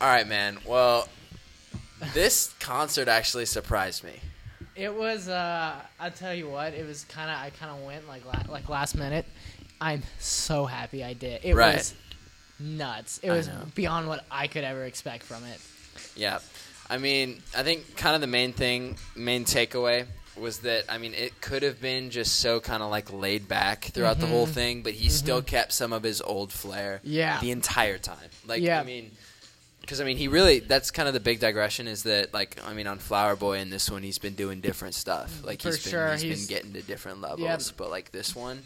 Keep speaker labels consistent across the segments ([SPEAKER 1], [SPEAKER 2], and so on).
[SPEAKER 1] All right, man. Well, this concert actually surprised me.
[SPEAKER 2] It was. Uh, I'll tell you what. It was kind of. I kind of went like la- like last minute. I'm so happy I did. It
[SPEAKER 1] Right.
[SPEAKER 2] was nuts. It was beyond what I could ever expect from it.
[SPEAKER 1] Yeah. I mean, I think kind of the main thing, main takeaway was that I mean, it could have been just so kind of like laid back throughout the whole thing, but he still kept some of his old flair
[SPEAKER 2] Mm-hmm. Yeah.
[SPEAKER 1] the entire time. Like
[SPEAKER 2] Yeah.
[SPEAKER 1] I mean, cuz I mean, he really that's kind of the big digression is that like I mean, on Flower Boy and this one he's been doing different stuff. Like he's been
[SPEAKER 2] sure,
[SPEAKER 1] he's
[SPEAKER 2] he's-
[SPEAKER 1] been getting to different levels,
[SPEAKER 2] Yep.
[SPEAKER 1] but like this one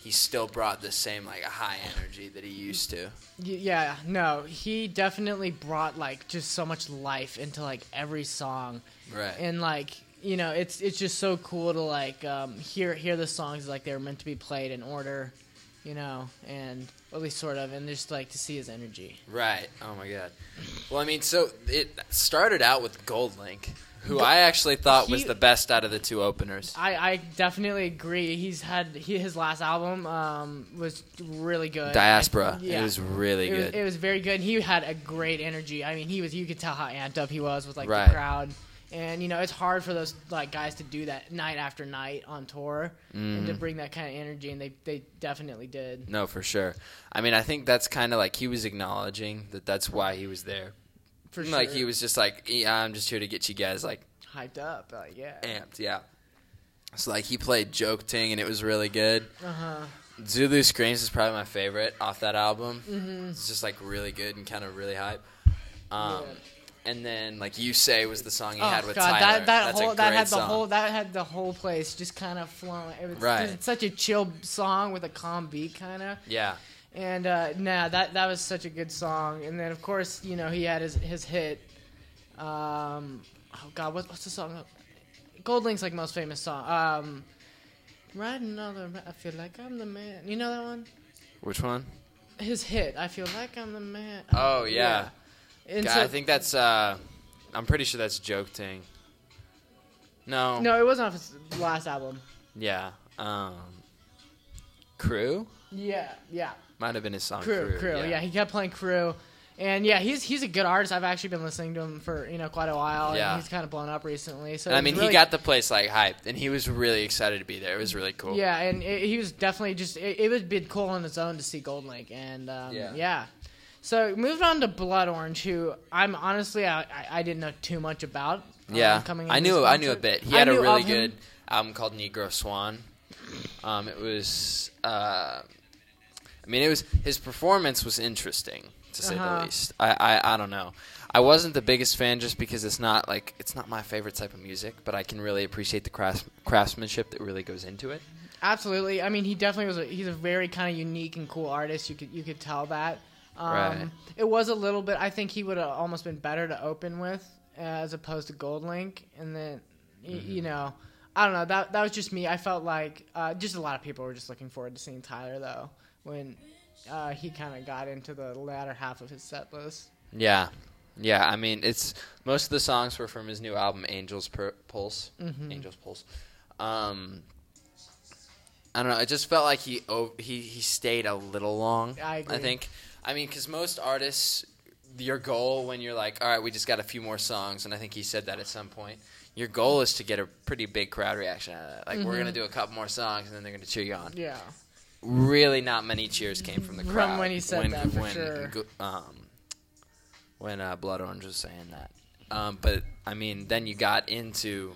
[SPEAKER 1] he still brought the same like a high energy that he used to.
[SPEAKER 2] Yeah, no, he definitely brought like just so much life into like every song,
[SPEAKER 1] Right.
[SPEAKER 2] and like you know, it's it's just so cool to like um, hear hear the songs like they were meant to be played in order, you know, and at least sort of, and just like to see his energy.
[SPEAKER 1] Right. Oh my god. Well, I mean, so it started out with GoldLink, who I actually thought was the best out of the two openers.
[SPEAKER 2] I, I definitely agree. He's had he, his last album um, was really good.
[SPEAKER 1] Diaspora.
[SPEAKER 2] I- yeah.
[SPEAKER 1] It was really
[SPEAKER 2] It was,
[SPEAKER 1] good.
[SPEAKER 2] it was very good. He had a great energy. I mean, he was. You could tell how amped up he was with like
[SPEAKER 1] Right.
[SPEAKER 2] the crowd. And you know, it's hard for those like guys to do that night after night on tour and to
[SPEAKER 1] Mhm.
[SPEAKER 2] bring that kind of energy. And they they definitely did.
[SPEAKER 1] no, for sure. I mean, I think that's kind of like he was acknowledging that that's why he was there.
[SPEAKER 2] For sure.
[SPEAKER 1] Like he was just like, yeah, I'm just here to get you guys like
[SPEAKER 2] hyped up. Like yeah.
[SPEAKER 1] amped. Yeah. So like he played Joke Ting and it was really good.
[SPEAKER 2] Uh huh.
[SPEAKER 1] Zulu Screams is probably my favorite off that album.
[SPEAKER 2] Mhm.
[SPEAKER 1] It's just like really good and kind of really hype. Um,
[SPEAKER 2] Yeah.
[SPEAKER 1] And then like you say was the song he
[SPEAKER 2] Oh
[SPEAKER 1] had with
[SPEAKER 2] god,
[SPEAKER 1] Tyler.
[SPEAKER 2] that that
[SPEAKER 1] That's
[SPEAKER 2] whole that had the
[SPEAKER 1] song.
[SPEAKER 2] whole that had the whole place just kind of flowing. It was
[SPEAKER 1] Right.
[SPEAKER 2] it's such a chill song with a calm beat, kind of.
[SPEAKER 1] Yeah.
[SPEAKER 2] And uh, nah, that that was such a good song. And then of course, you know, he had his his hit. Um, oh God, what, what's the song? GoldLink's like most famous song. Um, Ride another, I feel like I'm the man. You know that one?
[SPEAKER 1] Which one?
[SPEAKER 2] His hit. I feel like I'm the man.
[SPEAKER 1] Oh yeah.
[SPEAKER 2] And
[SPEAKER 1] God,
[SPEAKER 2] so-
[SPEAKER 1] I think that's. uh I'm pretty sure that's Joke Ting. No.
[SPEAKER 2] no, it wasn't off his last album.
[SPEAKER 1] Yeah. Um. Crew
[SPEAKER 2] Yeah, yeah.
[SPEAKER 1] might have been his song.
[SPEAKER 2] Crew,
[SPEAKER 1] Crew.
[SPEAKER 2] crew. Yeah. he kept playing crew. And yeah, he's he's a good artist. I've actually been listening to him for you know quite a while.
[SPEAKER 1] Yeah.
[SPEAKER 2] and he's kind of blown up recently. So
[SPEAKER 1] I mean,
[SPEAKER 2] really-
[SPEAKER 1] he got the place like hyped, and he was really excited to be there. It was really cool.
[SPEAKER 2] Yeah, and it, he was definitely just. It, it would be cool on its own to see GoldLink, and um,
[SPEAKER 1] Yeah.
[SPEAKER 2] yeah. So moving on to Blood Orange, who I'm honestly I, I, I didn't know too much about. um,
[SPEAKER 1] Yeah,
[SPEAKER 2] coming
[SPEAKER 1] I knew I knew a bit. He
[SPEAKER 2] I
[SPEAKER 1] had a really
[SPEAKER 2] him.
[SPEAKER 1] good album called Negro Swan. Um, it was, uh, I mean, it was his performance was interesting to say
[SPEAKER 2] Uh-huh.
[SPEAKER 1] the least. I, I I don't know. I wasn't the biggest fan just because it's not like it's not my favorite type of music, but I can really appreciate the crafts, craftsmanship that really goes into it.
[SPEAKER 2] Absolutely. I mean, he definitely was. A, he's a very kind of unique and cool artist. You could you could tell that. Um,
[SPEAKER 1] Right.
[SPEAKER 2] It was a little bit. I think he would have almost been better to open with uh, as opposed to GoldLink, and then
[SPEAKER 1] Mm-hmm.
[SPEAKER 2] you know. I don't know. That that was just me. I felt like uh, just a lot of people were just looking forward to seeing Tyler though when uh, he kind of got into the latter half of his set list.
[SPEAKER 1] Yeah, yeah. I mean, it's most of the songs were from his new album, Angels Pulse.
[SPEAKER 2] Mhm.
[SPEAKER 1] Angels Pulse. Um, I don't know. It just felt like he oh, he he stayed a little long.
[SPEAKER 2] I agree.
[SPEAKER 1] think. I mean, because most artists, your goal when you're like, all right, we just got a few more songs, and I think he said that at some point. Your goal is to get a pretty big crowd reaction out of that. Like, we're
[SPEAKER 2] Mhm.
[SPEAKER 1] gonna do a couple more songs, and then they're gonna cheer you on.
[SPEAKER 2] Yeah.
[SPEAKER 1] Really, not many cheers came from the
[SPEAKER 2] From
[SPEAKER 1] crowd
[SPEAKER 2] when he said that, for sure.
[SPEAKER 1] um, when uh, Blood Orange was saying that. Um, but I mean, then you got into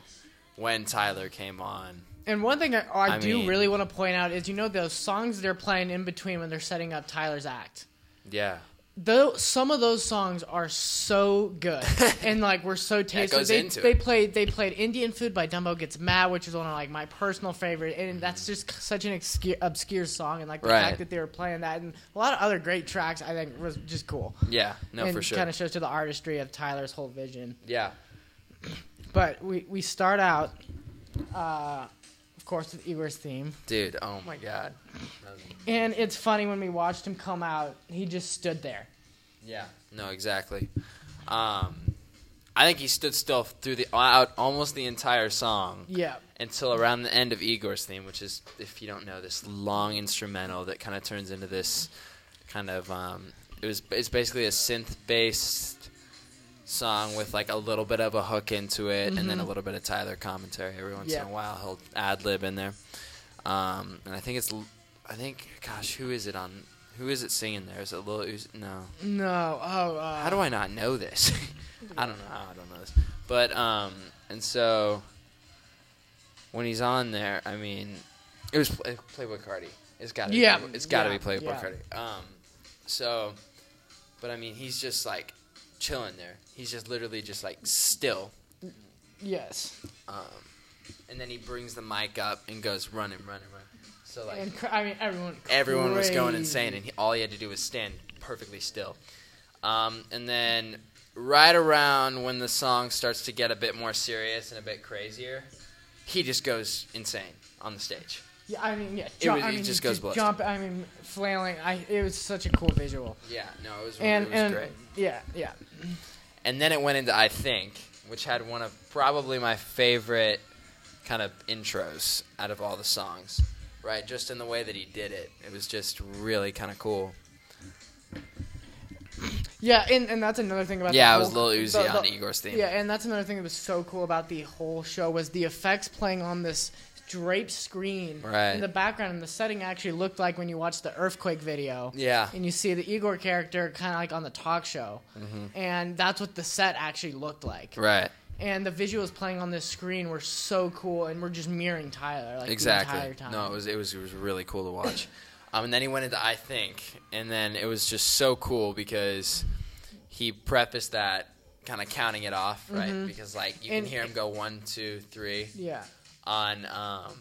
[SPEAKER 1] when Tyler came on.
[SPEAKER 2] And one thing I, I,
[SPEAKER 1] I
[SPEAKER 2] do
[SPEAKER 1] mean-
[SPEAKER 2] really want to point out is you know those songs they're playing in between when they're setting up Tyler's act.
[SPEAKER 1] Yeah,
[SPEAKER 2] Though some of those songs are so good and like we're so tasty.
[SPEAKER 1] goes
[SPEAKER 2] they
[SPEAKER 1] into
[SPEAKER 2] they
[SPEAKER 1] it.
[SPEAKER 2] played they played Indian Food by Dumbo Gets Mad, which is one of like my personal favorite, and that's just such an obscure, obscure song. And like the
[SPEAKER 1] Right.
[SPEAKER 2] fact that they were playing that and a lot of other great tracks, I think was just cool.
[SPEAKER 1] yeah, no,
[SPEAKER 2] and
[SPEAKER 1] for sure.
[SPEAKER 2] Kind of shows to the artistry of Tyler's whole vision.
[SPEAKER 1] yeah,
[SPEAKER 2] But we we start out, uh, of course, with Igor's theme.
[SPEAKER 1] dude. Oh my god.
[SPEAKER 2] And it's funny when we watched him come out, he just stood there.
[SPEAKER 1] Yeah, no, exactly. Um, I think he stood still through the out almost the entire song.
[SPEAKER 2] Yeah.
[SPEAKER 1] until around the end of Igor's theme, which is, if you don't know, this long instrumental that kind of turns into this kind of. Um, it was it's basically a synth based song with like a little bit of a hook into it, and then a little bit of Tyler commentary every once
[SPEAKER 2] Mm-hmm. Yeah.
[SPEAKER 1] in a while. He'll ad lib in there, um, and I think it's, I think, gosh, who is it on? Who is it singing there? Is it Lil Uzi? No.
[SPEAKER 2] No. Oh. Uh,
[SPEAKER 1] How do I not know this? I don't know. how I don't know this. But um, and so when he's on there, I mean, it was play, Playboi Carti. It's got to
[SPEAKER 2] Yeah,
[SPEAKER 1] be, it's got to
[SPEAKER 2] yeah,
[SPEAKER 1] be Playboi
[SPEAKER 2] yeah.
[SPEAKER 1] Carti. Um, so, but I mean, he's just like chilling there. He's just literally just like still.
[SPEAKER 2] Yes.
[SPEAKER 1] Um, and then he brings the mic up and goes running, running, running. So like
[SPEAKER 2] And cr- I mean, everyone.
[SPEAKER 1] everyone was going insane, and he, all he had to do was stand perfectly still. Um, and then right around when the song starts to get a bit more serious and a bit crazier, he just goes insane on the stage.
[SPEAKER 2] Yeah, I mean, yeah.
[SPEAKER 1] It
[SPEAKER 2] Jump,
[SPEAKER 1] was-
[SPEAKER 2] I mean,
[SPEAKER 1] just goes ballistic.
[SPEAKER 2] jump. I mean, flailing. I. It was such a cool visual.
[SPEAKER 1] Yeah, no, it was,
[SPEAKER 2] And
[SPEAKER 1] it was
[SPEAKER 2] and
[SPEAKER 1] great.
[SPEAKER 2] yeah, yeah.
[SPEAKER 1] And then it went into I Think, which had one of probably my favorite kind of intros out of all the songs. Right, just in the way that he did it, it was just really kind of cool.
[SPEAKER 2] Yeah, and, and that's another thing about
[SPEAKER 1] Yeah, it was
[SPEAKER 2] whole-
[SPEAKER 1] Lil Uzi
[SPEAKER 2] the-
[SPEAKER 1] on
[SPEAKER 2] the-
[SPEAKER 1] Igor's theme.
[SPEAKER 2] Yeah, and that's another thing that was so cool about the whole show was the effects playing on this draped screen.
[SPEAKER 1] Right.
[SPEAKER 2] In the background, and the setting actually looked like when you watch the earfquake video.
[SPEAKER 1] Yeah.
[SPEAKER 2] And you see the Igor character kind of like on the talk show, and that's what the set actually looked like.
[SPEAKER 1] Right.
[SPEAKER 2] And the visuals playing on this screen were so cool, and we're just mirroring Tyler like the entire time.
[SPEAKER 1] No, it was it was it was really cool to watch. um, and then he went into I think, and then it was just so cool because he prefaced that kind of counting it off, right? Because like you
[SPEAKER 2] Mm-hmm. And-
[SPEAKER 1] can hear him go one, two, three
[SPEAKER 2] Yeah.
[SPEAKER 1] On. Um,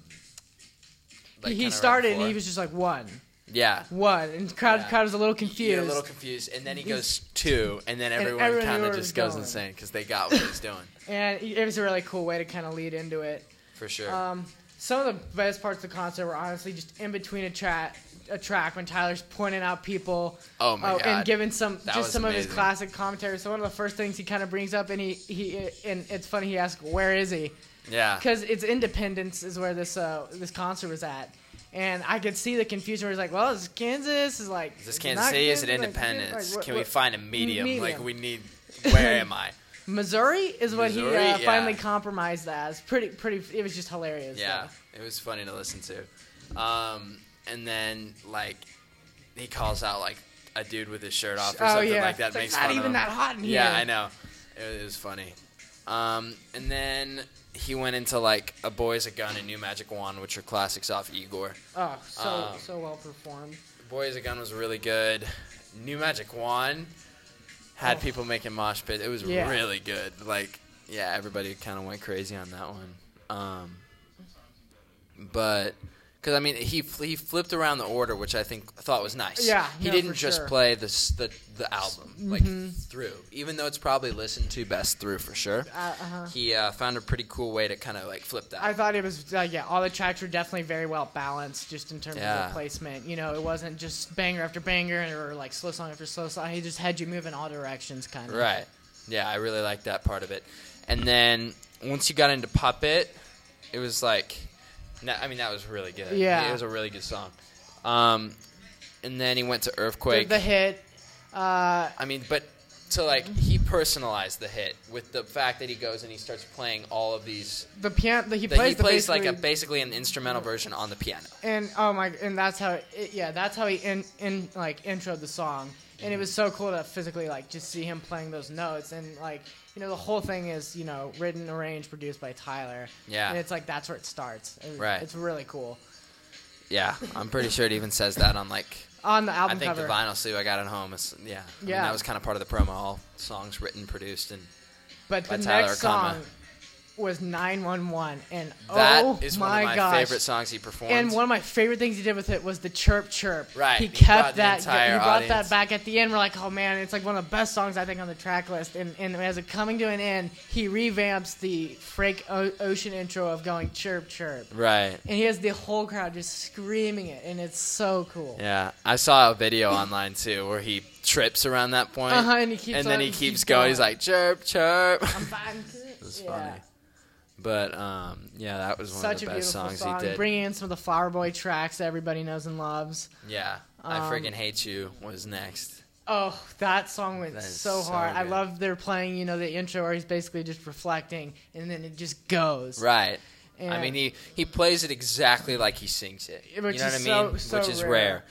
[SPEAKER 1] like,
[SPEAKER 2] he started and he was just like one,
[SPEAKER 1] yeah.
[SPEAKER 2] one, and crowd
[SPEAKER 1] Yeah.
[SPEAKER 2] crowd was a little confused.
[SPEAKER 1] a little confused, and then he goes two, and then everyone,
[SPEAKER 2] everyone
[SPEAKER 1] kind of just goes
[SPEAKER 2] going.
[SPEAKER 1] insane because they got what he's doing
[SPEAKER 2] and it was a really cool way to kind of lead into it.
[SPEAKER 1] for sure.
[SPEAKER 2] Um, some of the best parts of the concert were honestly just in between a track, a track when Tyler's pointing out people.
[SPEAKER 1] Oh my God.
[SPEAKER 2] And giving some
[SPEAKER 1] That
[SPEAKER 2] just some of his classic commentary. So one of the first things he kind of brings up, and he he and it's funny he asks where is he
[SPEAKER 1] yeah.
[SPEAKER 2] because it's Independence is where this uh this concert was at. And I could see the confusion where he's like, "Well, is Kansas? Is like,
[SPEAKER 1] Is this Kansas
[SPEAKER 2] not
[SPEAKER 1] City? Is it
[SPEAKER 2] Kansas? Like,
[SPEAKER 1] Independence?
[SPEAKER 2] like, what-
[SPEAKER 1] Can we
[SPEAKER 2] what-
[SPEAKER 1] find a medium? Like we need. Where am I?
[SPEAKER 2] Missouri is what he uh,
[SPEAKER 1] Yeah.
[SPEAKER 2] finally compromised as. Pretty, pretty. It was just hilarious.
[SPEAKER 1] Yeah,
[SPEAKER 2] so.
[SPEAKER 1] it was funny to listen to. Um, and then like he calls out like a dude with his shirt off or
[SPEAKER 2] Oh
[SPEAKER 1] something
[SPEAKER 2] yeah,
[SPEAKER 1] like that.
[SPEAKER 2] It's like,
[SPEAKER 1] makes
[SPEAKER 2] not
[SPEAKER 1] fun of
[SPEAKER 2] even that hot in here.
[SPEAKER 1] Yeah, I know. It, it was funny. Um, and then he went into like a boy's a gun and new magic wand, which are classics off Igor.
[SPEAKER 2] Oh, so
[SPEAKER 1] Um,
[SPEAKER 2] so well performed.
[SPEAKER 1] Boys a Gun was really good. New Magic Wand had
[SPEAKER 2] Oh.
[SPEAKER 1] people making mosh pit. It was
[SPEAKER 2] Yeah.
[SPEAKER 1] really good. Like, yeah, everybody kind of went crazy on that one. Um, but because I mean, he he flipped around the order, which I think thought was nice.
[SPEAKER 2] Yeah,
[SPEAKER 1] he
[SPEAKER 2] no,
[SPEAKER 1] didn't just
[SPEAKER 2] sure.
[SPEAKER 1] play the the the album like
[SPEAKER 2] Mm-hmm.
[SPEAKER 1] through, even though it's probably listened to best through for sure.
[SPEAKER 2] Uh, uh-huh.
[SPEAKER 1] He uh, found a pretty cool way to kind of like flip that.
[SPEAKER 2] I thought it was uh, yeah. All the tracks were definitely very well balanced, just in terms
[SPEAKER 1] Yeah.
[SPEAKER 2] of the placement. You know, it wasn't just banger after banger or like slow song after slow song. He just had you move in all directions, kind of.
[SPEAKER 1] Right. Yeah, I really liked that part of it. And then once you got into Puppet, it was like, I mean, that was really good.
[SPEAKER 2] Yeah.
[SPEAKER 1] it was a really good song. Um, and then he went to Earfquake.
[SPEAKER 2] the hit. Uh,
[SPEAKER 1] I mean, but so like he personalized the hit with the fact that he goes and he starts playing all of these.
[SPEAKER 2] the piano. The, he plays
[SPEAKER 1] he
[SPEAKER 2] the
[SPEAKER 1] plays like a
[SPEAKER 2] basically-
[SPEAKER 1] an instrumental version on the piano.
[SPEAKER 2] and oh my and that's how it, yeah that's how he in, in like introed the song and it was so cool to physically like just see him playing those notes and like you know the whole thing is you know written arranged produced by tyler
[SPEAKER 1] Yeah.
[SPEAKER 2] and it's like that's where it starts It-
[SPEAKER 1] Right.
[SPEAKER 2] it's really cool
[SPEAKER 1] Yeah, I'm pretty sure it even says that on like
[SPEAKER 2] on the album I
[SPEAKER 1] think
[SPEAKER 2] cover
[SPEAKER 1] the vinyl sleeve I got at home. Is, yeah, I mean,
[SPEAKER 2] Yeah.
[SPEAKER 1] that was kind of part of the promo. All songs written, produced, and
[SPEAKER 2] but
[SPEAKER 1] by
[SPEAKER 2] the
[SPEAKER 1] Tyler
[SPEAKER 2] next song was 911 and
[SPEAKER 1] That
[SPEAKER 2] oh
[SPEAKER 1] is
[SPEAKER 2] my
[SPEAKER 1] one of my
[SPEAKER 2] gosh
[SPEAKER 1] favorite songs he performed.
[SPEAKER 2] and one of my favorite things he did with it was the chirp chirp.
[SPEAKER 1] Right,
[SPEAKER 2] He
[SPEAKER 1] he
[SPEAKER 2] kept that.
[SPEAKER 1] entire
[SPEAKER 2] he brought
[SPEAKER 1] audience.
[SPEAKER 2] that back at the end. We're like, oh man, it's like one of the best songs I think on the track list. And, and as it coming to an end, he revamps the Frank o- Ocean intro of going chirp chirp,
[SPEAKER 1] right.
[SPEAKER 2] and he has the whole crowd just screaming it, and it's so cool.
[SPEAKER 1] Yeah, I saw a video online too where he trips around that point,
[SPEAKER 2] Uh-huh, and he keeps
[SPEAKER 1] and then
[SPEAKER 2] on-
[SPEAKER 1] he
[SPEAKER 2] he
[SPEAKER 1] keeps
[SPEAKER 2] keeps
[SPEAKER 1] going.
[SPEAKER 2] going.
[SPEAKER 1] He's like chirp chirp.
[SPEAKER 2] I'm fine.
[SPEAKER 1] It's
[SPEAKER 2] yeah.
[SPEAKER 1] funny. But um, yeah, that was one
[SPEAKER 2] Such
[SPEAKER 1] of
[SPEAKER 2] a
[SPEAKER 1] the best songs
[SPEAKER 2] song.
[SPEAKER 1] he did.
[SPEAKER 2] Bringing in some of the Flower Boy tracks that everybody knows and loves.
[SPEAKER 1] yeah, I
[SPEAKER 2] Um,
[SPEAKER 1] freaking hate you was next.
[SPEAKER 2] Oh, that song went
[SPEAKER 1] That
[SPEAKER 2] so
[SPEAKER 1] so
[SPEAKER 2] hard. I love they're playing, you know, the intro where he's basically just reflecting, and then it just goes.
[SPEAKER 1] Right. I mean, he, he plays it exactly like he sings it.
[SPEAKER 2] Which
[SPEAKER 1] you know what I mean?
[SPEAKER 2] so- so
[SPEAKER 1] Which is
[SPEAKER 2] rare.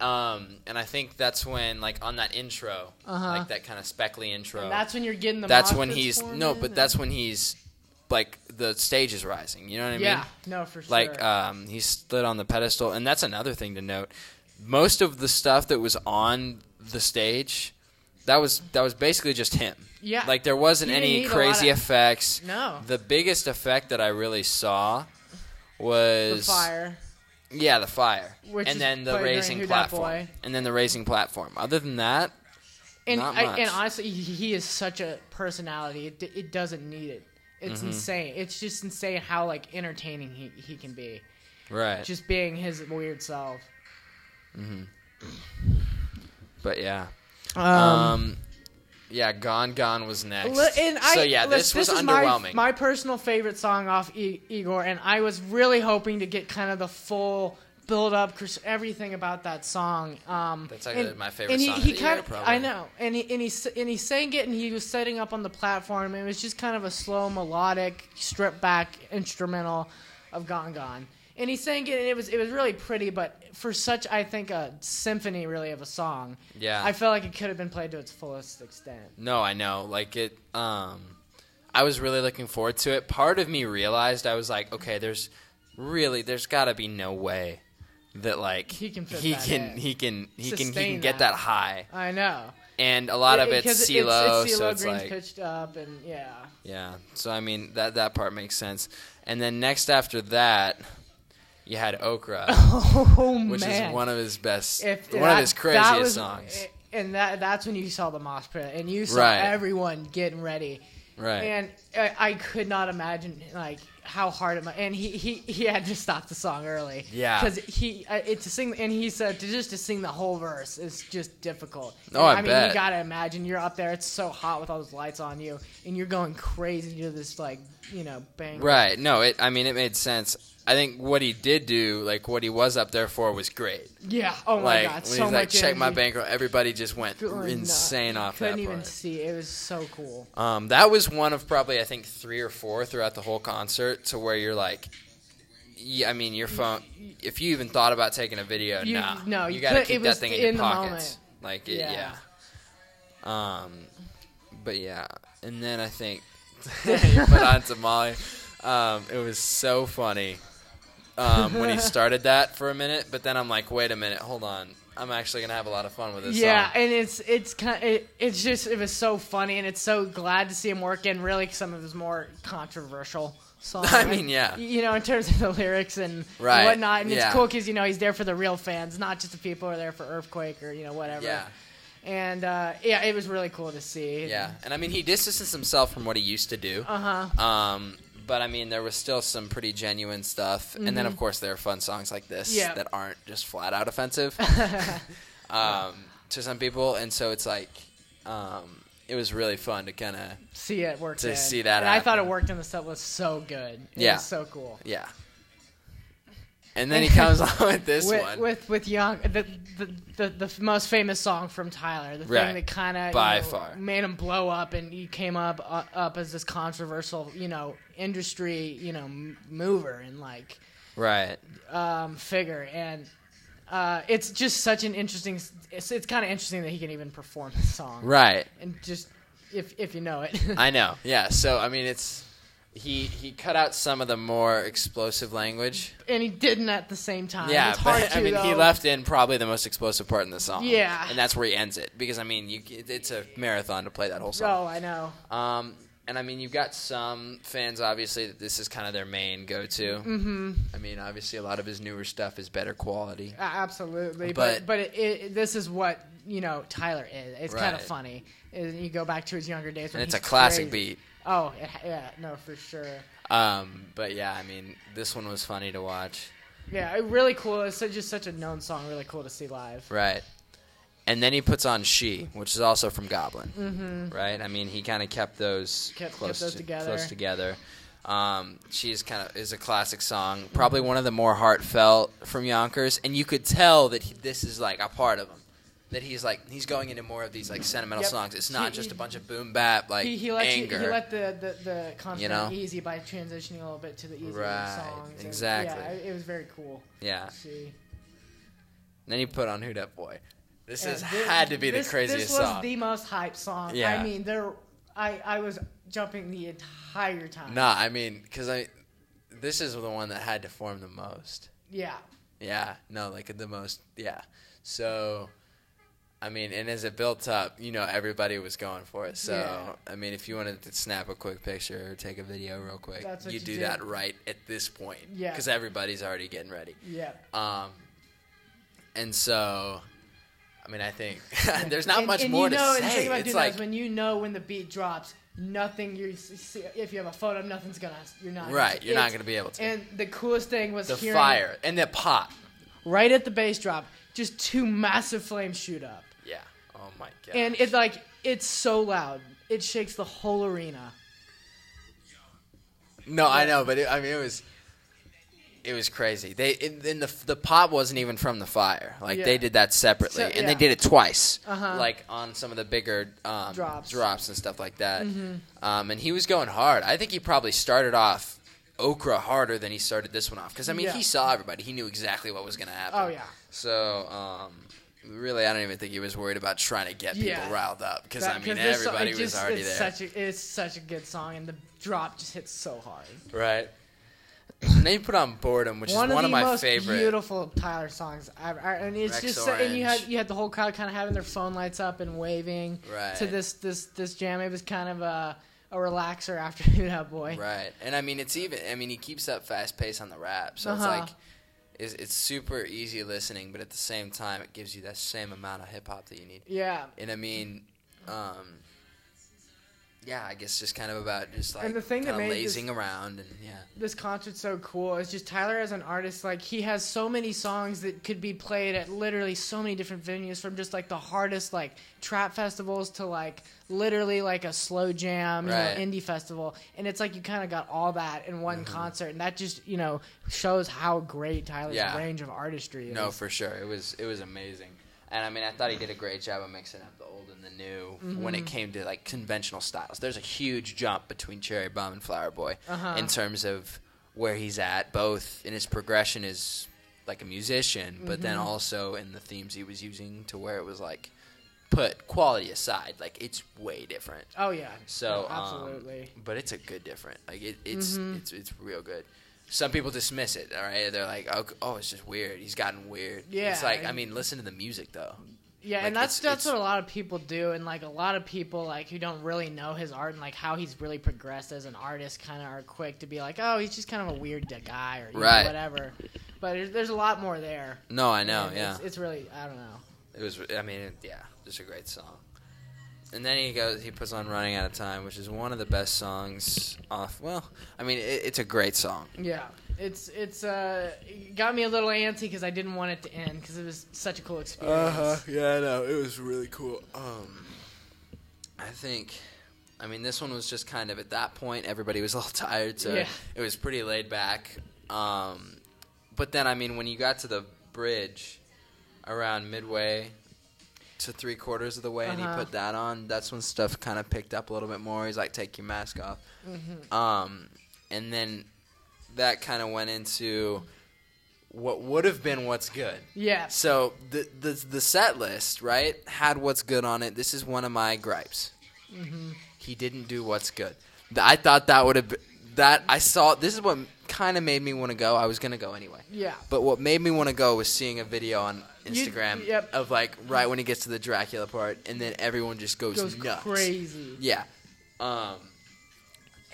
[SPEAKER 1] rare. Um, and I think that's when, like, on that intro,
[SPEAKER 2] Uh-huh.
[SPEAKER 1] like that kind of speckly intro.
[SPEAKER 2] And that's when you're getting the.
[SPEAKER 1] that's when he's no, but that's when he's like the stage is rising. You know what I
[SPEAKER 2] yeah,
[SPEAKER 1] mean?
[SPEAKER 2] Yeah, no, for sure.
[SPEAKER 1] Like um, he stood on the pedestal, and that's another thing to note. Most of the stuff that was on the stage, that was that was basically just him.
[SPEAKER 2] yeah,
[SPEAKER 1] Like there wasn't any
[SPEAKER 2] need a lot
[SPEAKER 1] crazy
[SPEAKER 2] of-
[SPEAKER 1] effects.
[SPEAKER 2] no,
[SPEAKER 1] The biggest effect that I really saw was the
[SPEAKER 2] fire.
[SPEAKER 1] Yeah, the fire,
[SPEAKER 2] Which
[SPEAKER 1] and then the raising platform, and then the raising platform. Other than that,
[SPEAKER 2] And
[SPEAKER 1] Not
[SPEAKER 2] I, and honestly, he, he is such a personality. It, it doesn't need it. It's
[SPEAKER 1] Mm-hmm.
[SPEAKER 2] insane. It's just insane how like entertaining he, he can be.
[SPEAKER 1] right?
[SPEAKER 2] Just being his weird self.
[SPEAKER 1] but yeah,
[SPEAKER 2] Um,
[SPEAKER 1] um, yeah, Gone Gone was next.
[SPEAKER 2] I,
[SPEAKER 1] so yeah,
[SPEAKER 2] listen,
[SPEAKER 1] this was underwhelming.
[SPEAKER 2] My, my personal favorite song off e- Igor, and I was really hoping to get kind of the full build up, everything about that song. Um,
[SPEAKER 1] That's actually
[SPEAKER 2] and-
[SPEAKER 1] my favorite
[SPEAKER 2] and he,
[SPEAKER 1] song of
[SPEAKER 2] he
[SPEAKER 1] the
[SPEAKER 2] kind
[SPEAKER 1] year,
[SPEAKER 2] of,
[SPEAKER 1] probably.
[SPEAKER 2] I know, and he and he and he sang it, and he was setting up on the platform. It was just kind of a slow, melodic, stripped back instrumental of Gone Gone. And he sang it, and it was it was really pretty, but for such I think a symphony really of a song,
[SPEAKER 1] yeah,
[SPEAKER 2] I felt like it could have been played to its fullest extent.
[SPEAKER 1] No, I know. Like it um I was really looking forward to it. Part of me realized I was like, okay, there's really there's got to be no way that like
[SPEAKER 2] He can
[SPEAKER 1] he can he can he can he can get
[SPEAKER 2] that.
[SPEAKER 1] that high.
[SPEAKER 2] I know.
[SPEAKER 1] And a lot of
[SPEAKER 2] It-
[SPEAKER 1] it's CeeLo,
[SPEAKER 2] it's,
[SPEAKER 1] so
[SPEAKER 2] CeeLo
[SPEAKER 1] it's
[SPEAKER 2] Green's
[SPEAKER 1] like
[SPEAKER 2] pitched up, and yeah.
[SPEAKER 1] yeah. So I mean that that part makes sense. And then next after that, you had Okra,
[SPEAKER 2] Oh
[SPEAKER 1] which
[SPEAKER 2] man!
[SPEAKER 1] is one of his best
[SPEAKER 2] If
[SPEAKER 1] one
[SPEAKER 2] that-
[SPEAKER 1] of his craziest
[SPEAKER 2] was-
[SPEAKER 1] songs.
[SPEAKER 2] And that that's when you saw the mosh pit, and you saw
[SPEAKER 1] Right.
[SPEAKER 2] everyone getting ready.
[SPEAKER 1] Right.
[SPEAKER 2] And I, I could not imagine like how hard it might. And he, he, he had to stop the song early.
[SPEAKER 1] Yeah.
[SPEAKER 2] Because he uh, it to sing and he said to just to sing the whole verse is just difficult.
[SPEAKER 1] Oh, I
[SPEAKER 2] I mean,
[SPEAKER 1] bet.
[SPEAKER 2] you gotta imagine you're up there. It's so hot with all those lights on you, and you're going crazy to this like you know bang.
[SPEAKER 1] Right. No, it I mean it made sense. I think what he did do, like what he was up there for was great.
[SPEAKER 2] Yeah. Oh my
[SPEAKER 1] like
[SPEAKER 2] god.
[SPEAKER 1] when
[SPEAKER 2] So
[SPEAKER 1] he's like check my bankroll, everybody just went insane
[SPEAKER 2] nuts.
[SPEAKER 1] off
[SPEAKER 2] Couldn't
[SPEAKER 1] that
[SPEAKER 2] even
[SPEAKER 1] part.
[SPEAKER 2] see. It was so cool.
[SPEAKER 1] Um, that was one of probably I think three or four throughout the whole concert, to where you're like, yeah, I mean your phone. If you even thought about taking a video,
[SPEAKER 2] You-
[SPEAKER 1] nah,
[SPEAKER 2] no,
[SPEAKER 1] you
[SPEAKER 2] you
[SPEAKER 1] gotta
[SPEAKER 2] could-
[SPEAKER 1] keep that thing in,
[SPEAKER 2] in
[SPEAKER 1] your pockets. Like it,
[SPEAKER 2] Yeah.
[SPEAKER 1] yeah. Um, but yeah, and then I think he put on Tamale. Um, it was so funny um, when he started that for a minute, but then I'm like, wait a minute, hold on. I'm actually gonna have a lot of fun with this
[SPEAKER 2] Yeah,
[SPEAKER 1] song.
[SPEAKER 2] and it's it's kind it, it's just it was so funny, and it's so glad to see him work in really some of his more controversial songs.
[SPEAKER 1] I mean, yeah.
[SPEAKER 2] you know, in terms of the lyrics and
[SPEAKER 1] Right,
[SPEAKER 2] whatnot, and
[SPEAKER 1] yeah.
[SPEAKER 2] it's cool because you know he's there for the real fans, not just the people who are there for Earfquake or you know whatever.
[SPEAKER 1] Yeah.
[SPEAKER 2] and uh, yeah, it was really cool to see.
[SPEAKER 1] Yeah, and I mean he distanced himself from what he used to do.
[SPEAKER 2] Uh huh.
[SPEAKER 1] Um, but I mean there was still some pretty genuine stuff, and then of course there are fun songs like this
[SPEAKER 2] Mm-hmm. Yeah.
[SPEAKER 1] that aren't just flat out offensive um, to some people, and so it's like um, it was really fun to kind of
[SPEAKER 2] See it work.
[SPEAKER 1] To
[SPEAKER 2] in.
[SPEAKER 1] see that
[SPEAKER 2] and I thought it worked, and the set was so good. It
[SPEAKER 1] Yeah.
[SPEAKER 2] was so cool.
[SPEAKER 1] yeah. And then he comes on with this
[SPEAKER 2] with,
[SPEAKER 1] one.
[SPEAKER 2] with with young the, the the the most famous song from Tyler, the
[SPEAKER 1] Right.
[SPEAKER 2] thing that kind of
[SPEAKER 1] By far.
[SPEAKER 2] made him blow up, and he came up uh, up as this controversial, you know, industry, you know, m- mover and like
[SPEAKER 1] right.
[SPEAKER 2] um, figure, and uh, it's just such an interesting. It's it's kind of interesting that he can even perform the song,
[SPEAKER 1] Right.
[SPEAKER 2] and just if if you know it.
[SPEAKER 1] I know. Yeah. So I mean it's he he cut out some of the more explosive language.
[SPEAKER 2] and he didn't at the same time.
[SPEAKER 1] Yeah,
[SPEAKER 2] it's hard
[SPEAKER 1] but
[SPEAKER 2] to,
[SPEAKER 1] I mean, he left in probably the most explosive part in the song.
[SPEAKER 2] Yeah.
[SPEAKER 1] and that's where he ends it because I mean, you it's a marathon to play that whole song. Oh.
[SPEAKER 2] I know.
[SPEAKER 1] Um, and I mean, you've got some fans obviously that this is kind of their main go-to.
[SPEAKER 2] Mm-hmm.
[SPEAKER 1] I mean, obviously a lot of his newer stuff is better quality.
[SPEAKER 2] A- Absolutely,
[SPEAKER 1] But-
[SPEAKER 2] but but it, it, this is what you know Tyler is. It's kind of funny. You go back to his younger days, when
[SPEAKER 1] And it's a classic
[SPEAKER 2] crazy.
[SPEAKER 1] beat.
[SPEAKER 2] Oh it, yeah, no, for sure.
[SPEAKER 1] Um, but yeah, I mean, this one was funny to watch.
[SPEAKER 2] Yeah, really cool. It's just such a known song. Really cool to see live.
[SPEAKER 1] Right. And then he puts on She, which is also from Goblin. Mm-hmm. Right? I mean, he kind of kept those
[SPEAKER 2] Kept- kept
[SPEAKER 1] close
[SPEAKER 2] those
[SPEAKER 1] to-
[SPEAKER 2] together.
[SPEAKER 1] Close together. Um, she's kind of is a classic song, probably one of the more heartfelt from Yonkers, and you could tell that he, this is like a part of him. That he's like he's going into more of these like sentimental
[SPEAKER 2] Yep.
[SPEAKER 1] songs. It's not
[SPEAKER 2] He-
[SPEAKER 1] just
[SPEAKER 2] he-
[SPEAKER 1] a bunch of boom bap like
[SPEAKER 2] he, he let you,
[SPEAKER 1] anger.
[SPEAKER 2] he let the the, the content
[SPEAKER 1] You know?
[SPEAKER 2] easy by transitioning a little bit to the easier
[SPEAKER 1] Right,
[SPEAKER 2] songs. and,
[SPEAKER 1] exactly.
[SPEAKER 2] yeah, it, was very cool.
[SPEAKER 1] yeah.
[SPEAKER 2] see.
[SPEAKER 1] Then he put on Who Dat Boy. This
[SPEAKER 2] And
[SPEAKER 1] has had to be
[SPEAKER 2] this,
[SPEAKER 1] the craziest song.
[SPEAKER 2] This was
[SPEAKER 1] song.
[SPEAKER 2] the most hype song.
[SPEAKER 1] Yeah.
[SPEAKER 2] I mean, there, I I was jumping the entire time.
[SPEAKER 1] Nah, I mean, because I, this is the one that had to form the most.
[SPEAKER 2] Yeah.
[SPEAKER 1] Yeah, no, like the most. Yeah, so, I mean, and as it built up, you know, everybody was going for it. So,
[SPEAKER 2] Yeah.
[SPEAKER 1] I mean, if you wanted to snap a quick picture or take a video real quick, you
[SPEAKER 2] you
[SPEAKER 1] do
[SPEAKER 2] did.
[SPEAKER 1] that right at this point.
[SPEAKER 2] Yeah.
[SPEAKER 1] because everybody's already getting ready.
[SPEAKER 2] Yeah.
[SPEAKER 1] Um, and so, I mean, I think there's not
[SPEAKER 2] And-
[SPEAKER 1] much
[SPEAKER 2] and
[SPEAKER 1] more
[SPEAKER 2] you know,
[SPEAKER 1] to
[SPEAKER 2] and the thing
[SPEAKER 1] say.
[SPEAKER 2] about
[SPEAKER 1] It's like
[SPEAKER 2] when you know when the beat drops, nothing you see, if you have a photo, nothing's gonna. You're not.
[SPEAKER 1] right, you're not going to be able to.
[SPEAKER 2] And the coolest thing was
[SPEAKER 1] the fire and the pop.
[SPEAKER 2] right at the bass drop, just two massive flames shoot up.
[SPEAKER 1] Oh my god.
[SPEAKER 2] and it's like it's so loud, it shakes the whole arena.
[SPEAKER 1] No, I know, but it, I mean, it was, it was crazy. They it, and the the pop wasn't even from the fire. Like
[SPEAKER 2] Yeah.
[SPEAKER 1] they did that separately,
[SPEAKER 2] So-
[SPEAKER 1] and they did it twice.
[SPEAKER 2] Uh-huh.
[SPEAKER 1] Like on some of the bigger um,
[SPEAKER 2] Drops.
[SPEAKER 1] drops and stuff like that.
[SPEAKER 2] Mm-hmm.
[SPEAKER 1] Um, and he was going hard. I think he probably started off Okra harder than he started this one off. Because I mean,
[SPEAKER 2] Yeah.
[SPEAKER 1] he saw everybody. He knew exactly what was going to happen.
[SPEAKER 2] Oh yeah.
[SPEAKER 1] So. Um, Really, I don't even think he was worried about trying to get people
[SPEAKER 2] Yeah.
[SPEAKER 1] riled up because I mean everybody was
[SPEAKER 2] just-
[SPEAKER 1] already
[SPEAKER 2] it's
[SPEAKER 1] there,
[SPEAKER 2] Such a, it's such a good song, and the drop just hits so hard.
[SPEAKER 1] right? And then you put on boredom, which
[SPEAKER 2] one
[SPEAKER 1] is one of my
[SPEAKER 2] most
[SPEAKER 1] favorite.
[SPEAKER 2] beautiful Tyler songs ever. And it's
[SPEAKER 1] Rex
[SPEAKER 2] just so, and you had you had the whole crowd kind of having their phone lights up and waving
[SPEAKER 1] Right.
[SPEAKER 2] to this this this jam. It was kind of a a relaxer after Who Dat Boy.
[SPEAKER 1] Right, and I mean it's even. I mean he keeps up fast pace on the rap, so
[SPEAKER 2] Uh-huh.
[SPEAKER 1] it's like it's, it's super easy listening, but at the same time it gives you that same amount of hip hop that you need.
[SPEAKER 2] Yeah.
[SPEAKER 1] And I mean, um, yeah, I guess just kind of about just like
[SPEAKER 2] And the thing that this-
[SPEAKER 1] lazing around and yeah,
[SPEAKER 2] This concert's so cool. It's just Tyler as an artist, like he has so many songs that could be played at literally so many different venues, from just like the hardest like trap festivals to like literally like a slow jam,
[SPEAKER 1] Right.
[SPEAKER 2] you know, indie festival. And it's like you kind of got all that in one
[SPEAKER 1] Mm-hmm.
[SPEAKER 2] concert, and that just you know shows how great Tyler's
[SPEAKER 1] Yeah.
[SPEAKER 2] range of artistry is.
[SPEAKER 1] no, for sure, it was it was amazing. And I mean, I thought he did a great job of mixing up the old and the new when
[SPEAKER 2] Mm-hmm.
[SPEAKER 1] it came to like conventional styles. There's a huge jump between Cherry Bomb and Flower Boy
[SPEAKER 2] Uh-huh.
[SPEAKER 1] in terms of where he's at, both in his progression as like a musician, but then
[SPEAKER 2] Mm-hmm.
[SPEAKER 1] also in the themes he was using to where it was like put quality aside, like it's way different.
[SPEAKER 2] Oh yeah.
[SPEAKER 1] So
[SPEAKER 2] No,
[SPEAKER 1] um,
[SPEAKER 2] absolutely.
[SPEAKER 1] but it's a good different. Like it, it's
[SPEAKER 2] Mhm.
[SPEAKER 1] it's it's real good. Some people dismiss it. All right, they're like, oh, oh, it's just weird. He's gotten weird.
[SPEAKER 2] Yeah,
[SPEAKER 1] it's like I mean, listen to the music though.
[SPEAKER 2] Yeah,
[SPEAKER 1] Like,
[SPEAKER 2] and that's
[SPEAKER 1] it's-
[SPEAKER 2] that's
[SPEAKER 1] it's-
[SPEAKER 2] what a lot of people do, and like a lot of people like who don't really know his art and like how he's really progressed as an artist, kind of are quick to be like, oh, he's just kind of a weird guy or you know,
[SPEAKER 1] Right.
[SPEAKER 2] whatever. But there's, there's a lot more there.
[SPEAKER 1] No, I know.
[SPEAKER 2] And
[SPEAKER 1] yeah,
[SPEAKER 2] it's, it's really I don't know.
[SPEAKER 1] it was. I mean, it, yeah, just a great song. And then he goes. He puts on "Running Out of Time," which is one of the best songs off. Well, I mean, it, it's a great song.
[SPEAKER 2] Yeah, it's it's uh it got me a little antsy because I didn't want it to end because it was such a cool experience.
[SPEAKER 1] Uh-huh. Yeah, I know. It was really cool. Um, I think, I mean, this one was just kind of at that point, everybody was a little tired, so
[SPEAKER 2] Yeah.
[SPEAKER 1] it was pretty laid back. Um, but then, I mean, when you got to the bridge around midway to three quarters of the way and he
[SPEAKER 2] Uh-huh.
[SPEAKER 1] put that on, that's when stuff kind of picked up a little bit more. He's like, take your mask off.
[SPEAKER 2] hmm
[SPEAKER 1] Um, and then that kind of went into what would have been what's good.
[SPEAKER 2] Yeah,
[SPEAKER 1] So the the the set list, right, had what's good on it. This is one of my gripes.
[SPEAKER 2] hmm
[SPEAKER 1] He didn't do what's good. I thought that would have been that I saw this is what kind of made me want to go. I was going to go anyway.
[SPEAKER 2] yeah.
[SPEAKER 1] But what made me want to go was seeing a video on
[SPEAKER 2] You-
[SPEAKER 1] Instagram
[SPEAKER 2] yep.
[SPEAKER 1] of like right when he gets to the Dracula part and then everyone just goes,
[SPEAKER 2] Goes
[SPEAKER 1] nuts.
[SPEAKER 2] crazy.
[SPEAKER 1] Yeah. Um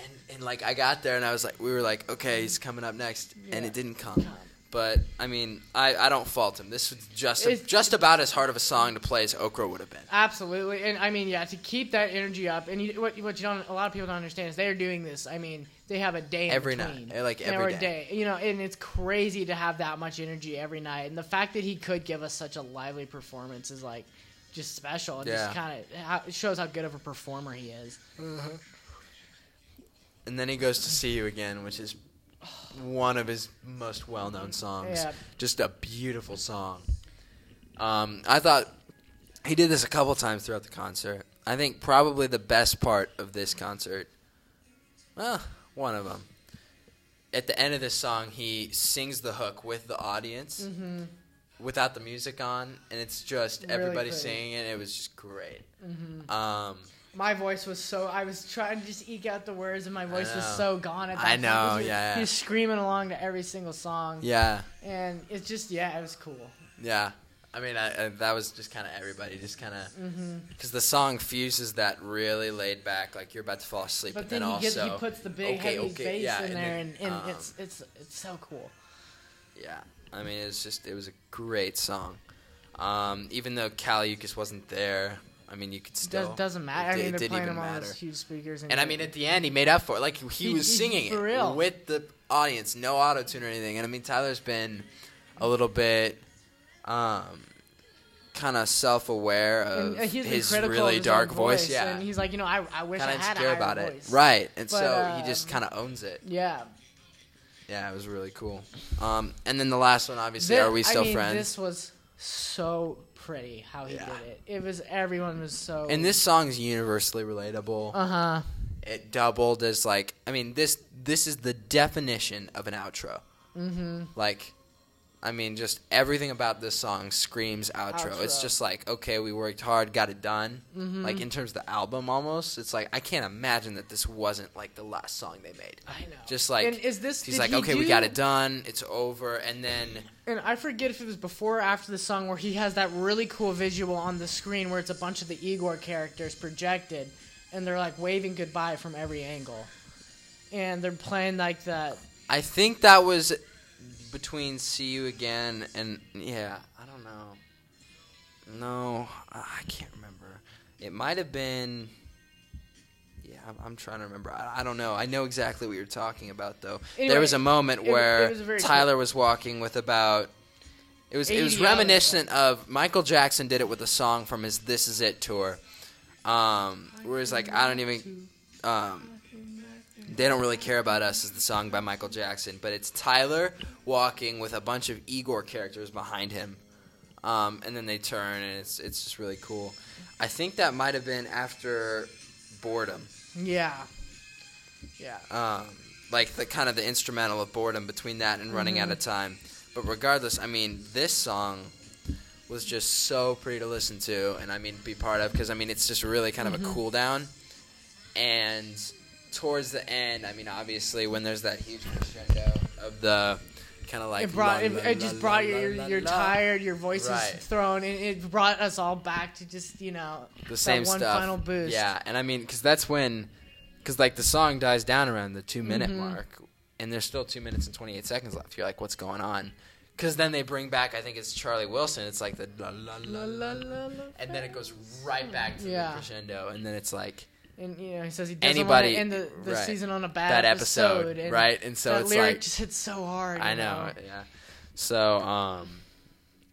[SPEAKER 1] and and like I got there and I was like we were like okay, he's coming up next and it didn't come. But I mean, I, I don't fault him. This was just
[SPEAKER 2] It's-
[SPEAKER 1] just about as hard of a song to play as Okra would have been.
[SPEAKER 2] Absolutely, and I mean, yeah, to keep that energy up, and you, what what you don't, a lot of people don't understand is they're doing this. I mean, they have a day in
[SPEAKER 1] Every
[SPEAKER 2] between.
[SPEAKER 1] night, like
[SPEAKER 2] You
[SPEAKER 1] every
[SPEAKER 2] or a
[SPEAKER 1] day.
[SPEAKER 2] you know, and it's crazy to have that much energy every night, and the fact that he could give us such a lively performance is like just special, and
[SPEAKER 1] Yeah.
[SPEAKER 2] just kind of it shows how good of a performer he is. Mm-hmm.
[SPEAKER 1] And then he goes to see you again, which is one of his most well known songs.
[SPEAKER 2] Yeah.
[SPEAKER 1] Just a beautiful song. Um, I thought He did this a couple times throughout the concert. I think probably the best part of this concert, well, one of them. At the end of this song, he sings the hook with the audience
[SPEAKER 2] Mm-hmm.
[SPEAKER 1] without the music on, and it's just
[SPEAKER 2] Really
[SPEAKER 1] everybody
[SPEAKER 2] pretty.
[SPEAKER 1] singing it. It was just great.
[SPEAKER 2] Mm-hmm.
[SPEAKER 1] Um,
[SPEAKER 2] My voice was so. I was trying to just eke out the words, and my voice was so gone at that
[SPEAKER 1] I
[SPEAKER 2] point.
[SPEAKER 1] know,
[SPEAKER 2] He was-
[SPEAKER 1] yeah, yeah.
[SPEAKER 2] He was screaming along to every single song,
[SPEAKER 1] yeah,
[SPEAKER 2] and it's just yeah, it was cool.
[SPEAKER 1] yeah. I mean, I, I, that was just kind of everybody, just kind of
[SPEAKER 2] hmm
[SPEAKER 1] because the song fuses that really laid back, like you're about to fall asleep,
[SPEAKER 2] But
[SPEAKER 1] but,
[SPEAKER 2] then he
[SPEAKER 1] also,
[SPEAKER 2] gets he puts the big heavy bass
[SPEAKER 1] yeah,
[SPEAKER 2] in there,
[SPEAKER 1] then,
[SPEAKER 2] and, and
[SPEAKER 1] um,
[SPEAKER 2] it's it's it's so cool.
[SPEAKER 1] Yeah, I mean, it's just it was a great song. Um, even though Kali Uchis wasn't there, I mean, you could still.
[SPEAKER 2] Does, doesn't matter.
[SPEAKER 1] It,
[SPEAKER 2] I mean,
[SPEAKER 1] it
[SPEAKER 2] they're
[SPEAKER 1] didn't
[SPEAKER 2] playing
[SPEAKER 1] even
[SPEAKER 2] on
[SPEAKER 1] matter.
[SPEAKER 2] huge speakers,
[SPEAKER 1] And I mean, at the end, he made up for it. Like he,
[SPEAKER 2] He-
[SPEAKER 1] was singing it with the audience, no auto tune or anything. And I mean, Tyler's been a little bit, um, kind of self-aware of
[SPEAKER 2] and, uh, he's been
[SPEAKER 1] his really
[SPEAKER 2] of his
[SPEAKER 1] dark
[SPEAKER 2] own
[SPEAKER 1] voice. Yeah,
[SPEAKER 2] and he's like, you know, I, I wish
[SPEAKER 1] kind
[SPEAKER 2] I
[SPEAKER 1] of
[SPEAKER 2] had a
[SPEAKER 1] insecure about
[SPEAKER 2] voice.
[SPEAKER 1] it, right? And
[SPEAKER 2] But,
[SPEAKER 1] so he just kind of owns it.
[SPEAKER 2] Yeah.
[SPEAKER 1] Yeah, it was really cool. Um, and then the last one, obviously,
[SPEAKER 2] Thi-
[SPEAKER 1] are we still
[SPEAKER 2] I mean,
[SPEAKER 1] friends?
[SPEAKER 2] This was so pretty how he
[SPEAKER 1] Yeah.
[SPEAKER 2] did it. It was everyone was so.
[SPEAKER 1] and this song's universally relatable.
[SPEAKER 2] Uh huh.
[SPEAKER 1] it doubled as like I mean this this is the definition of an outro.
[SPEAKER 2] Mm-hmm.
[SPEAKER 1] Like I mean just everything about this song screams outro. It's just like okay, we worked hard, got it done.
[SPEAKER 2] Mhm.
[SPEAKER 1] Like in terms of the album almost, it's like I can't imagine that this wasn't like the last song they made.
[SPEAKER 2] I know.
[SPEAKER 1] Just like
[SPEAKER 2] and is this?
[SPEAKER 1] He's like,
[SPEAKER 2] he
[SPEAKER 1] okay, we got it done. It's over, and then
[SPEAKER 2] And I forget if it was before or after the song where he has that really cool visual on the screen where it's a bunch of the Igor characters projected, and they're like waving goodbye from every angle, and they're playing like that.
[SPEAKER 1] I think that was between "See You Again" and yeah, I don't know. No, I can't remember. It might have been. Yeah, I'm, I'm trying to remember. I, I don't know. I know exactly what you're talking about, though.
[SPEAKER 2] Anyway,
[SPEAKER 1] there was a moment
[SPEAKER 2] it- it
[SPEAKER 1] where
[SPEAKER 2] was
[SPEAKER 1] Tyler was walking with about. It was it was reminiscent of Michael Jackson did it with a song from his "This Is It" tour, um, where it's like I don't even. Um, they don't really care about us is the song by Michael Jackson, but it's Tyler walking with a bunch of Igor characters behind him, um, and then they turn, and it's it's just really cool. I think that might have been after boredom,
[SPEAKER 2] Yeah. Yeah.
[SPEAKER 1] um, like the kind of the instrumental of boredom between that and running out of time. But regardless, I mean, this song was just so pretty to listen to, and I mean, be part of because I mean, it's just really kind of a cool down. And towards the end, I mean, obviously, when there's that huge crescendo of the kind of like
[SPEAKER 2] it brought
[SPEAKER 1] la,
[SPEAKER 2] it,
[SPEAKER 1] la,
[SPEAKER 2] it just
[SPEAKER 1] la,
[SPEAKER 2] brought
[SPEAKER 1] la,
[SPEAKER 2] you.
[SPEAKER 1] la,
[SPEAKER 2] You're
[SPEAKER 1] la.
[SPEAKER 2] tired. Your voice
[SPEAKER 1] Right.
[SPEAKER 2] is thrown, and it brought us all back to just you know
[SPEAKER 1] the same
[SPEAKER 2] one
[SPEAKER 1] stuff.
[SPEAKER 2] final boost.
[SPEAKER 1] Yeah, and I mean, because that's when, because like the song dies down around the two minute
[SPEAKER 2] Mhm.
[SPEAKER 1] mark, and there's still two minutes and twenty eight seconds left. You're like, what's going on? Because then they bring back, I think it's Charlie Wilson. It's like the la la la la, la, and then it goes right back to
[SPEAKER 2] Yeah.
[SPEAKER 1] the crescendo, and then it's like
[SPEAKER 2] And you know he says he doesn't
[SPEAKER 1] Anybody-
[SPEAKER 2] want to end the, the
[SPEAKER 1] right.
[SPEAKER 2] season on a bad,
[SPEAKER 1] that episode,
[SPEAKER 2] and
[SPEAKER 1] right? And so
[SPEAKER 2] that
[SPEAKER 1] it's
[SPEAKER 2] lyric
[SPEAKER 1] like
[SPEAKER 2] just hits so hard.
[SPEAKER 1] I
[SPEAKER 2] you
[SPEAKER 1] know, yeah. So, um,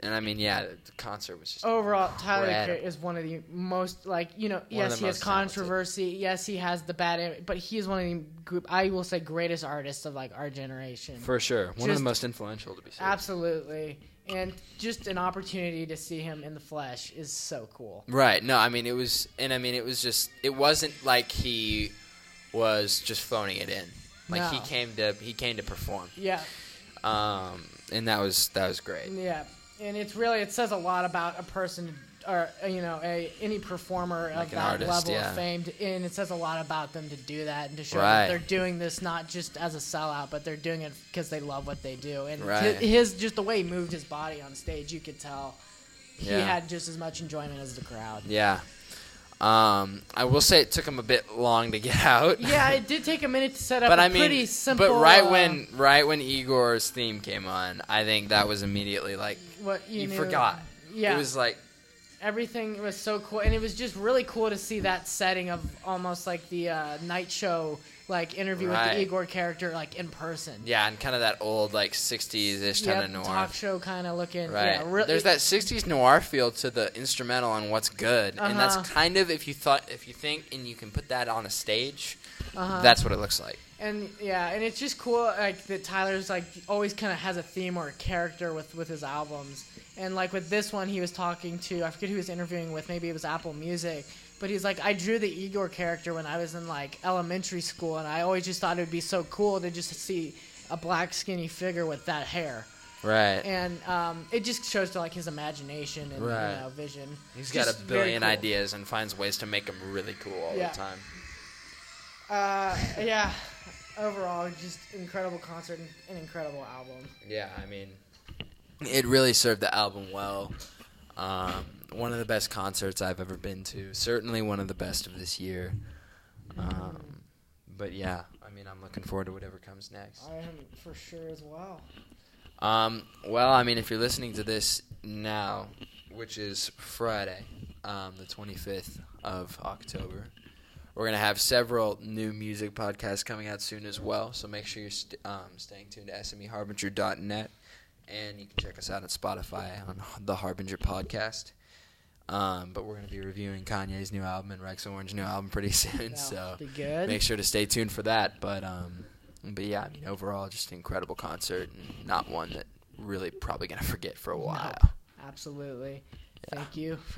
[SPEAKER 1] and I mean, yeah, the concert was just
[SPEAKER 2] Overall, Tyler
[SPEAKER 1] Incredible.
[SPEAKER 2] Is one of the most like you know.
[SPEAKER 1] One
[SPEAKER 2] yes, he has
[SPEAKER 1] most talented.
[SPEAKER 2] controversy. Yes, he has the bad, but he is one of the group. I will say greatest artists of like our generation.
[SPEAKER 1] for sure one of the most influential to be said.
[SPEAKER 2] Absolutely, and just an opportunity to see him in the flesh is so cool.
[SPEAKER 1] Right. No, I mean it was, and I mean it was just. It wasn't like he was just phoning it in. Like he came to he came to perform,
[SPEAKER 2] Yeah,
[SPEAKER 1] um, and that was that was great.
[SPEAKER 2] yeah, and it's really it says a lot about a person or uh, you know a any performer
[SPEAKER 1] Like
[SPEAKER 2] of that
[SPEAKER 1] artist,
[SPEAKER 2] level
[SPEAKER 1] yeah.
[SPEAKER 2] of fame, to- and it says a lot about them to do that and to show
[SPEAKER 1] Right.
[SPEAKER 2] that they're doing this not just as a sellout, but they're doing it because they love what they do. And
[SPEAKER 1] Right.
[SPEAKER 2] his, his just the way he moved his body on stage, you could tell he
[SPEAKER 1] Yeah.
[SPEAKER 2] had just as much enjoyment as the crowd.
[SPEAKER 1] Yeah. Um, I will say it took him a bit long to get out.
[SPEAKER 2] Yeah, it did take a minute to set up
[SPEAKER 1] but
[SPEAKER 2] a
[SPEAKER 1] I mean,
[SPEAKER 2] pretty simple.
[SPEAKER 1] but right
[SPEAKER 2] uh,
[SPEAKER 1] when right when Igor's theme came on, I think that was immediately like
[SPEAKER 2] what you,
[SPEAKER 1] you, forgot.
[SPEAKER 2] Yeah,
[SPEAKER 1] It was like
[SPEAKER 2] everything was so cool, and it was just really cool to see that setting of almost like the uh, night show like interview with the Igor character like in person.
[SPEAKER 1] yeah, and kind of that old like '60s ish kind
[SPEAKER 2] Yep,
[SPEAKER 1] of noir.
[SPEAKER 2] talk show kind of looking.
[SPEAKER 1] Right.
[SPEAKER 2] Yeah, re-
[SPEAKER 1] There's that '60s noir feel to the instrumental and what's good, and that's
[SPEAKER 2] Uh-huh.
[SPEAKER 1] kind of if you thought if you think and you can put that on a stage,
[SPEAKER 2] Uh-huh.
[SPEAKER 1] that's what it looks like.
[SPEAKER 2] and yeah, and it's just cool like that Tyler's like always kind of has a theme or a character with with his albums, And like with this one, he was talking to I forget who he was interviewing with. Maybe it was Apple Music. But he's like, I drew the Igor character when I was in like elementary school, and I always just thought it would be so cool to just see a black skinny figure with that hair.
[SPEAKER 1] Right.
[SPEAKER 2] And um, it just shows to like his imagination and
[SPEAKER 1] Right.
[SPEAKER 2] you know vision.
[SPEAKER 1] He's got a billion
[SPEAKER 2] cool.
[SPEAKER 1] ideas and finds ways to make them really cool all
[SPEAKER 2] Yeah.
[SPEAKER 1] the time.
[SPEAKER 2] Uh, yeah. Overall, just incredible concert and an incredible album.
[SPEAKER 1] Yeah, I mean, it really served the album well. Um, one of the best concerts I've ever been to. Certainly one of the best of this year. Um, but yeah, I mean, I'm looking forward to whatever comes next.
[SPEAKER 2] I am for sure as well.
[SPEAKER 1] Um, well, I mean, if you're listening to this now, which is Friday, um, the 25th of October, we're gonna have several new music podcasts coming out soon as well. So make sure you're st- um, staying tuned to SMEHarbinger.net, and you can check us out at Spotify on the Harbinger podcast. Um, but we're gonna be reviewing Kanye's new album and Rex Orange's new album pretty soon. So make sure to stay tuned for that. But um, but yeah, I mean, overall, just an incredible concert, and not one that really probably gonna forget for a while.
[SPEAKER 2] Absolutely.
[SPEAKER 1] Yeah.
[SPEAKER 2] Thank you for